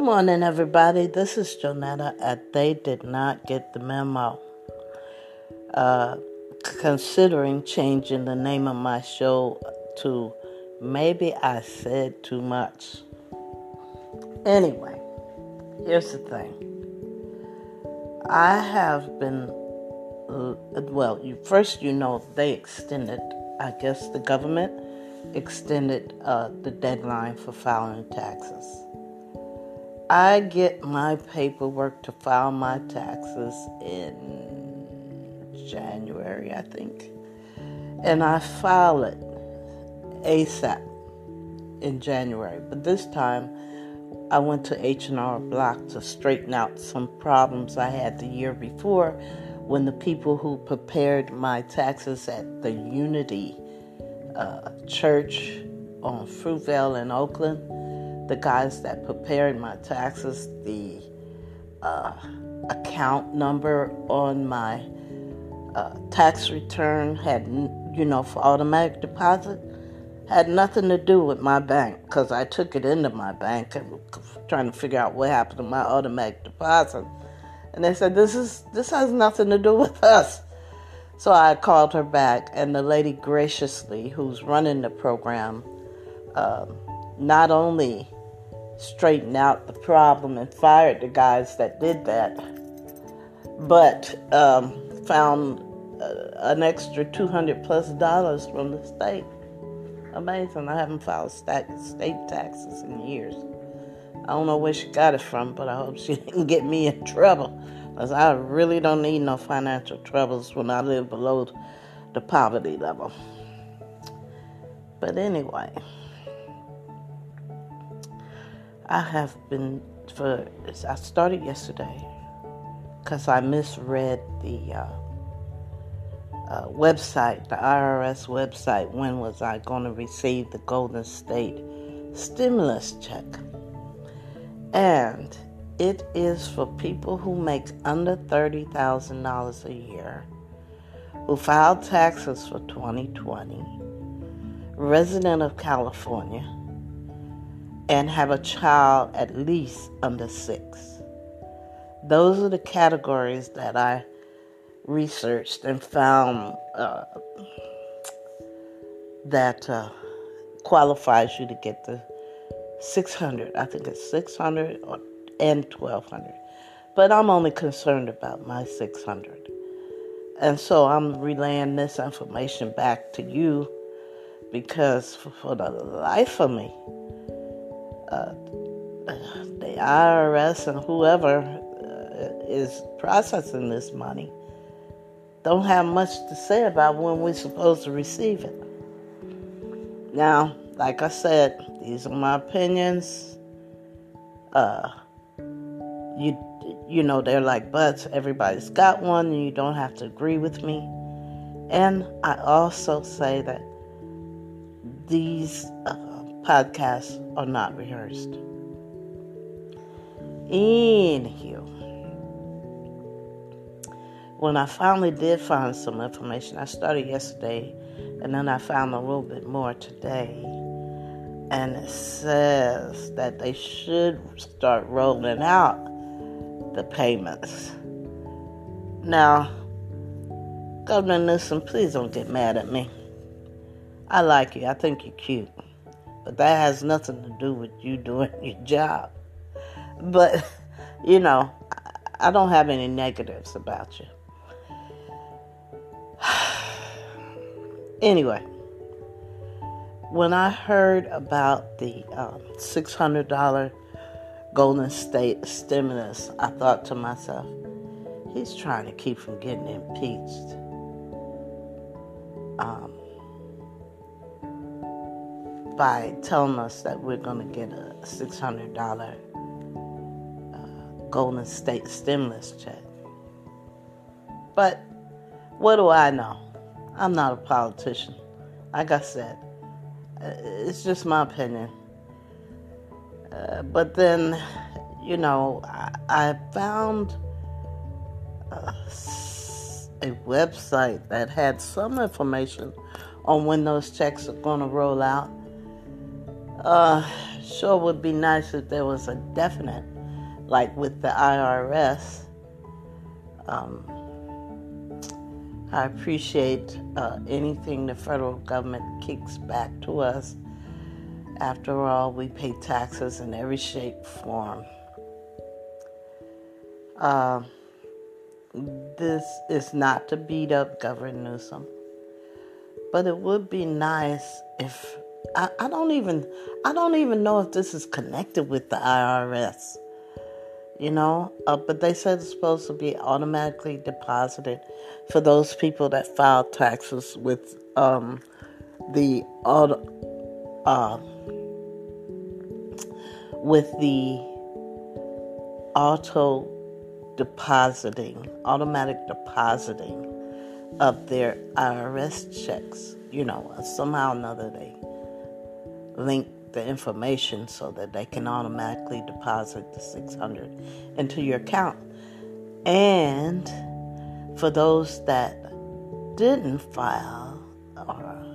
Good morning, everybody. This is Jonetta at They Did Not Get the Memo. Uh, considering changing the name of my show to Maybe I Said Too Much. Anyway, here's the thing I have been, uh, well, you, first, you know, they extended, I guess the government extended uh, the deadline for filing taxes. I get my paperwork to file my taxes in January, I think. And I file it ASAP in January. But this time I went to H&R Block to straighten out some problems I had the year before when the people who prepared my taxes at the Unity uh, Church on Fruitvale in Oakland the guys that prepared my taxes, the uh, account number on my uh, tax return had, you know, for automatic deposit, had nothing to do with my bank because I took it into my bank and trying to figure out what happened to my automatic deposit. And they said, this is this has nothing to do with us. So I called her back, and the lady graciously, who's running the program, um, not only straightened out the problem and fired the guys that did that, but um, found uh, an extra 200 plus dollars from the state. Amazing. I haven't filed state, state taxes in years. I don't know where she got it from, but I hope she didn't get me in trouble. Because I really don't need no financial troubles when I live below the poverty level. But anyway. I have been for. I started yesterday because I misread the uh, uh, website, the IRS website. When was I going to receive the Golden State stimulus check? And it is for people who make under thirty thousand dollars a year, who filed taxes for 2020, resident of California and have a child at least under six. Those are the categories that I researched and found uh, that uh, qualifies you to get the 600. I think it's 600 or, and 1200. But I'm only concerned about my 600. And so I'm relaying this information back to you because for, for the life of me, uh, the IRS and whoever uh, is processing this money don't have much to say about when we're supposed to receive it. Now, like I said, these are my opinions. Uh, you you know they're like butts. Everybody's got one, and you don't have to agree with me. And I also say that these uh, podcasts are not rehearsed. Anywho, when I finally did find some information, I started yesterday and then I found a little bit more today. And it says that they should start rolling out the payments. Now, Governor Newsom, please don't get mad at me. I like you. I think you're cute. But that has nothing to do with you doing your job. But, you know, I don't have any negatives about you. anyway, when I heard about the um, $600 Golden State stimulus, I thought to myself, he's trying to keep from getting impeached. Um, by telling us that we're going to get a $600 uh, Golden State stimulus check. But what do I know? I'm not a politician. Like I said, uh, it's just my opinion. Uh, but then, you know, I, I found uh, a website that had some information on when those checks are going to roll out. Uh, sure would be nice if there was a definite like with the IRS, um, I appreciate uh, anything the federal government kicks back to us. After all, we pay taxes in every shape, form. Uh, this is not to beat up Governor Newsom, but it would be nice if I, I don't even I don't even know if this is connected with the IRS. You know, uh, but they said it's supposed to be automatically deposited for those people that file taxes with um, the auto, uh, with the auto depositing, automatic depositing of their IRS checks. You know, somehow or another they link the information so that they can automatically deposit the 600 into your account. And for those that didn't file, or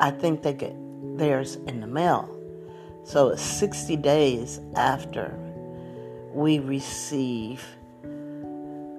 I think they get theirs in the mail. So it's 60 days after we receive.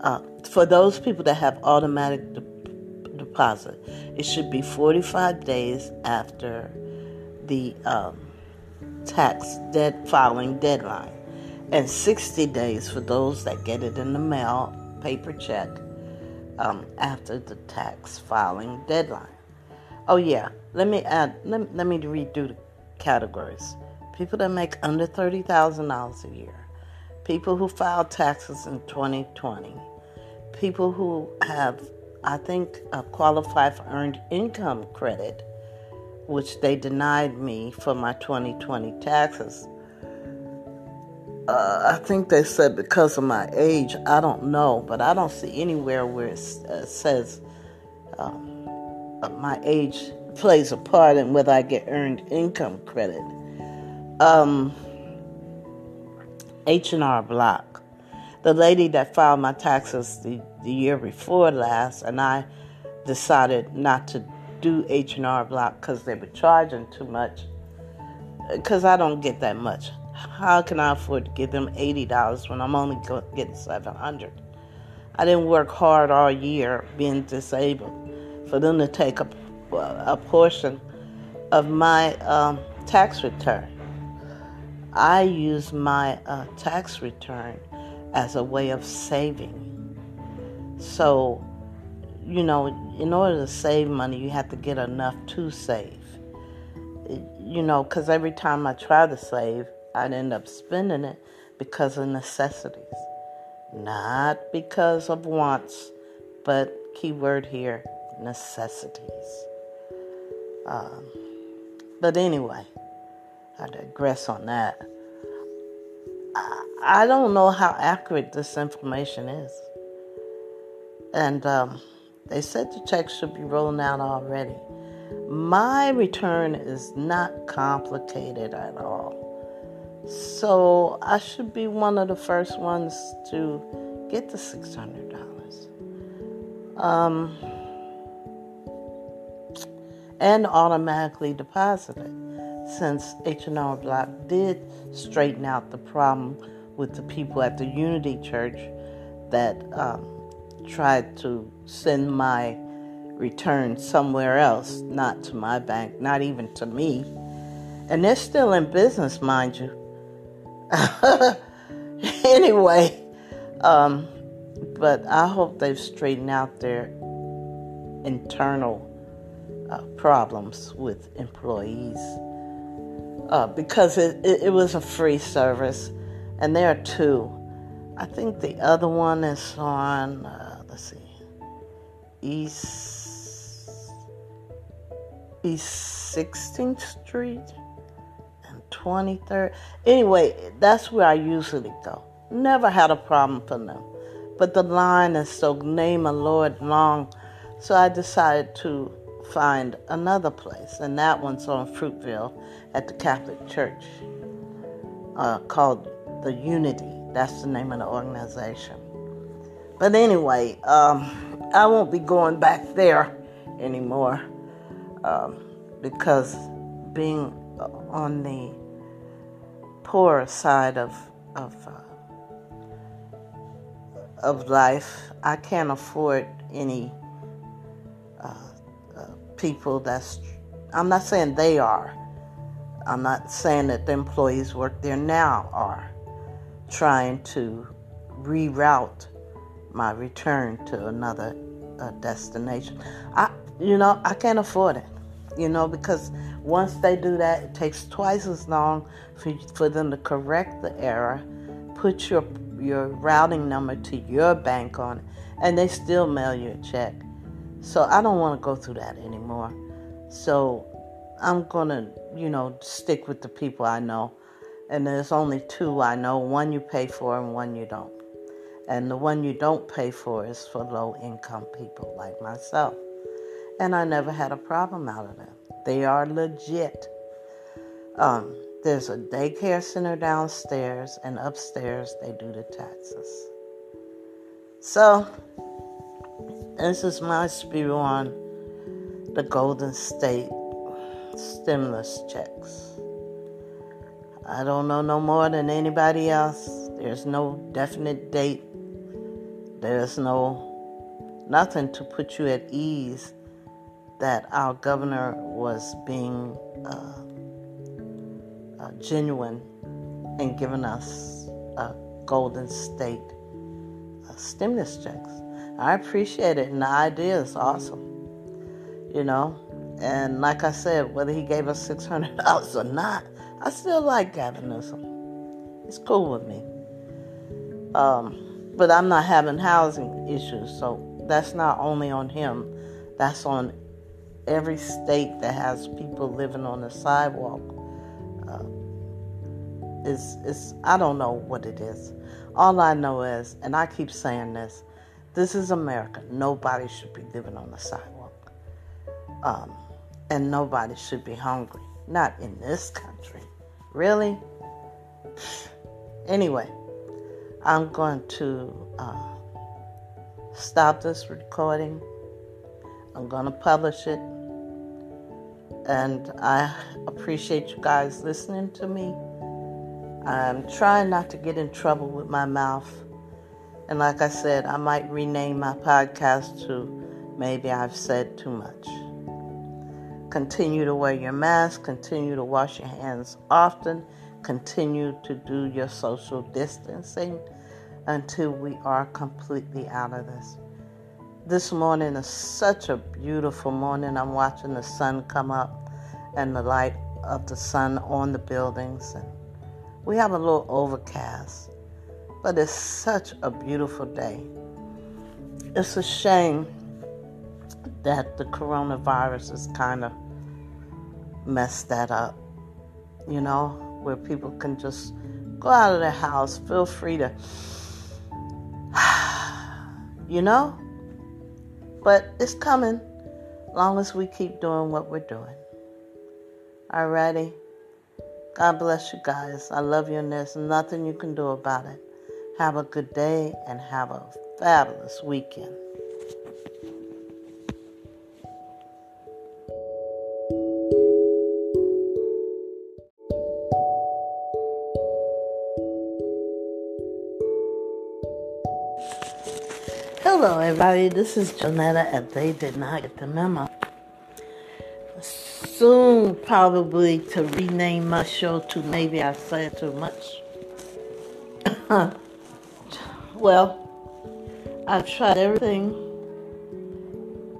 Uh, for those people that have automatic de- deposit, it should be 45 days after the um, tax dead filing deadline, and 60 days for those that get it in the mail, paper check, um, after the tax filing deadline. Oh yeah, let me add. Let, let me redo the categories. People that make under thirty thousand dollars a year, people who filed taxes in 2020, people who have, I think, uh, qualify for earned income credit which they denied me for my 2020 taxes. Uh, I think they said because of my age. I don't know, but I don't see anywhere where it uh, says um, uh, my age plays a part in whether I get earned income credit. Um, H&R Block, the lady that filed my taxes the, the year before last, and I decided not to do H&R Block because they were charging too much. Because I don't get that much. How can I afford to give them $80 when I'm only getting 700 I didn't work hard all year being disabled for them to take a, a portion of my um, tax return. I use my uh, tax return as a way of saving. So you know, in order to save money, you have to get enough to save. You know, because every time I try to save, I'd end up spending it because of necessities, not because of wants, but keyword here necessities. Um, but anyway, I digress on that. I, I don't know how accurate this information is. And um, they said the checks should be rolling out already. My return is not complicated at all. So I should be one of the first ones to get the $600. Um, and automatically deposit it since H&R Block did straighten out the problem with the people at the Unity Church that um, tried to send my return somewhere else, not to my bank, not even to me. And they're still in business, mind you. anyway, um, but I hope they've straightened out their internal uh, problems with employees uh, because it, it, it was a free service, and there are two. I think the other one is on. Uh, East East 16th Street and 23rd. Anyway, that's where I usually go. Never had a problem for them. But the line is so name a Lord long, so I decided to find another place, and that one's on Fruitville at the Catholic Church uh, called the Unity. That's the name of the organization. But anyway, um, I won't be going back there anymore um, because being on the poor side of of uh, of life. I can't afford any uh, uh, people that's. I'm not saying they are. I'm not saying that the employees work there now are trying to reroute my return to another uh, destination. I, you know, I can't afford it. You know, because once they do that, it takes twice as long for for them to correct the error, put your your routing number to your bank on it, and they still mail you a check. So I don't want to go through that anymore. So I'm gonna, you know, stick with the people I know. And there's only two I know one you pay for and one you don't. And the one you don't pay for is for low income people like myself. And I never had a problem out of them. They are legit. Um, there's a daycare center downstairs, and upstairs they do the taxes. So, this is my spew on the Golden State stimulus checks. I don't know no more than anybody else. There's no definite date. There's no nothing to put you at ease that our governor was being uh, uh, genuine and giving us a Golden State uh, stimulus checks. I appreciate it, and the idea is awesome. You know, and like I said, whether he gave us six hundred dollars or not, I still like Gavin Newsom. It's cool with me. Um, but I'm not having housing issues, so that's not only on him. That's on every state that has people living on the sidewalk. Uh, is is I don't know what it is. All I know is, and I keep saying this, this is America. Nobody should be living on the sidewalk. Um, and nobody should be hungry. Not in this country. Really? Anyway, I'm going to uh, stop this recording. I'm going to publish it. And I appreciate you guys listening to me. I'm trying not to get in trouble with my mouth. And like I said, I might rename my podcast to Maybe I've Said Too Much. Continue to wear your mask, continue to wash your hands often, continue to do your social distancing until we are completely out of this. This morning is such a beautiful morning. I'm watching the sun come up and the light of the sun on the buildings and we have a little overcast, but it's such a beautiful day. It's a shame that the coronavirus has kind of messed that up, you know, where people can just go out of their house, feel free to, you know, but it's coming long as we keep doing what we're doing. Alrighty. God bless you guys. I love you, and there's nothing you can do about it. Have a good day and have a fabulous weekend. Everybody. This is Janetta, and they did not get the memo soon probably to rename my show to maybe I said too much. well, I've tried everything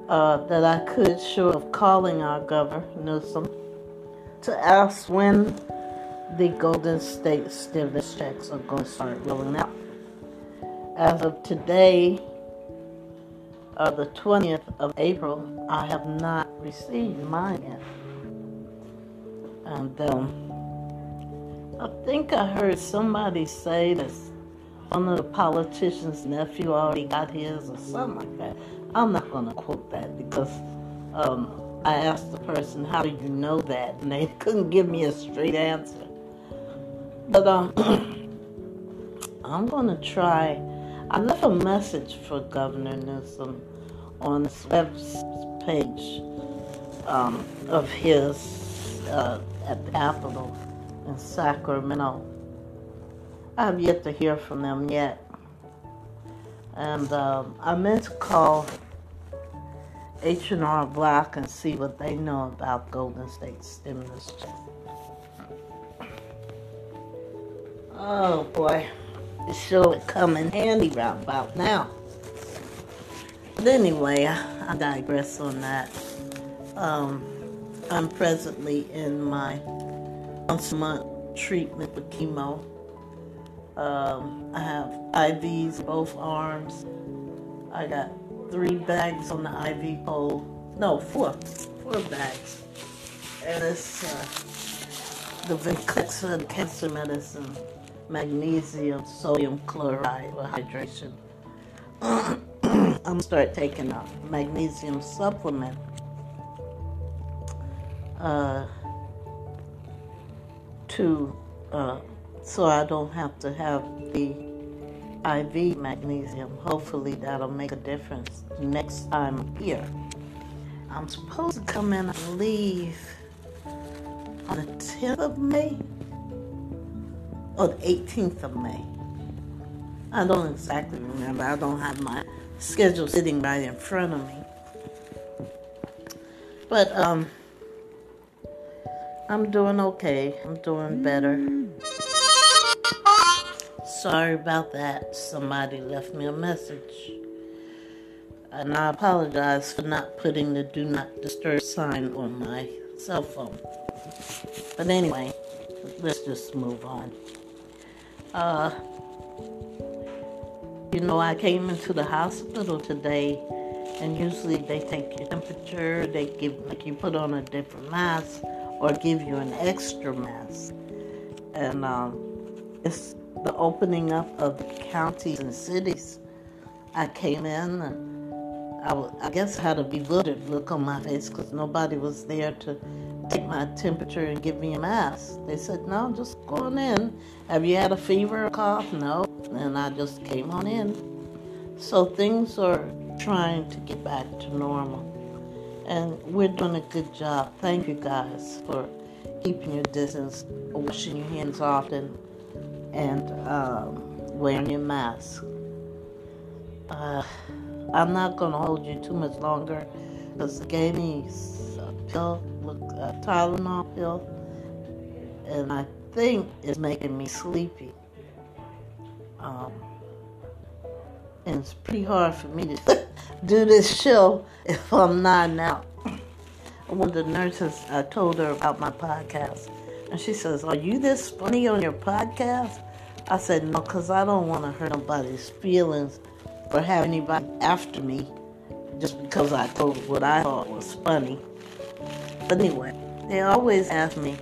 uh, that I could short of calling our governor, Newsom, to ask when the Golden State stimulus checks are going to start rolling out. As of today, uh, the 20th of April, I have not received mine yet. And um, I think I heard somebody say that one of the politicians' nephew already got his or something like that. I'm not going to quote that because um, I asked the person, How do you know that? And they couldn't give me a straight answer. But um, I'm going to try. I left a message for Governor Newsom on his web page um, of his uh, at the Capitol in Sacramento. I've yet to hear from them yet. And um, I meant to call H&R Block and see what they know about Golden State stimulus check. Oh boy, sure would come in handy right about now. But anyway, I, digress on that. Um, I'm presently in my once a month treatment with chemo. Um, I have IVs both arms. I got three bags on the IV pole. No, four. Four bags. And it's uh, the Venclexta cancer medicine, magnesium, sodium chloride with hydration. I'm gonna start taking a magnesium supplement. Uh, to uh, so I don't have to have the IV magnesium. Hopefully that'll make a difference next time I'm here. I'm supposed to come in, and leave on the 10th of May or the 18th of May. I don't exactly remember. I don't have my schedule sitting right in front of me. But um, I'm doing okay. I'm doing better. Sorry about that. Somebody left me a message. And I apologize for not putting the do not disturb sign on my cell phone. But anyway, let's just move on. Uh, you know, I came into the hospital today, and usually they take your temperature, they give, like, you put on a different mask, or give you an extra mask. And um, it's the opening up of counties and cities. I came in and I, I guess I had a bewildered look on my face because nobody was there to take my temperature and give me a mask. They said, no, just go on in. Have you had a fever or cough? No. And I just came on in. So things are trying to get back to normal. And we're doing a good job. Thank you guys for keeping your distance, washing your hands often, and um, wearing your mask. Uh, I'm not going to hold you too much longer because they gave me a pill, a Tylenol pill, and I think it's making me sleepy. Um, and it's pretty hard for me to do this show if I'm not out. One of the nurses, I told her about my podcast, and she says, Are you this funny on your podcast? I said, No, because I don't want to hurt nobody's feelings or have anybody after me just because I told what I thought was funny. But anyway, they always ask me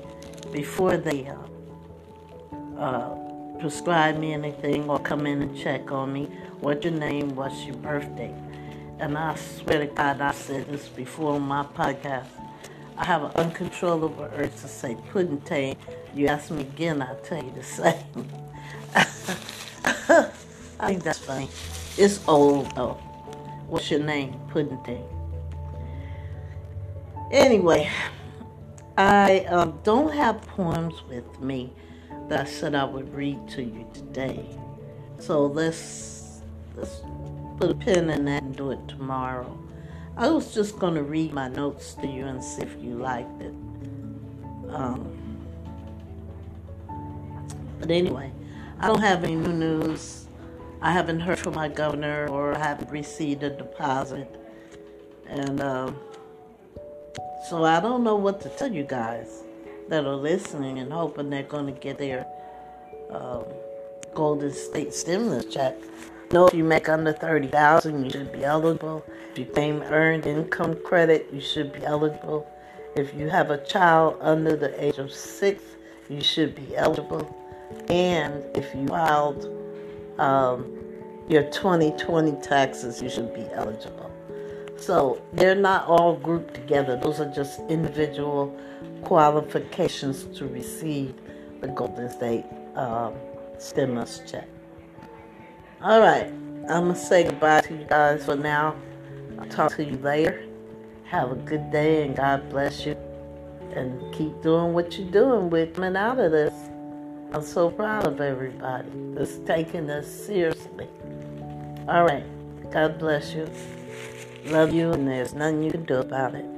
before they uh, uh, prescribe me anything or come in and check on me, what's your name, what's your birthday? And I swear to God, I said this before on my podcast. I have an uncontrollable urge to say pudding. You ask me again, I'll tell you the same. I think that's funny. It's old though. What's your name? Pudding. Anyway, I um, don't have poems with me that I said I would read to you today. So let's let's put a pin in that and do it tomorrow. I was just going to read my notes to you and see if you liked it. Um, but anyway, I don't have any new news. I haven't heard from my governor or I haven't received a deposit. And um, so I don't know what to tell you guys that are listening and hoping they're going to get their um, Golden State stimulus check. Know if you make under thirty thousand, you should be eligible. If you claim earned income credit, you should be eligible. If you have a child under the age of six, you should be eligible. And if you filed um, your 2020 taxes, you should be eligible. So they're not all grouped together. Those are just individual qualifications to receive the Golden State um, stimulus check. All right, I'm gonna say goodbye to you guys for now. I'll talk to you later. Have a good day and God bless you. And keep doing what you're doing with coming out of this. I'm so proud of everybody that's taking this seriously. All right. God bless you. Love you, and there's nothing you can do about it.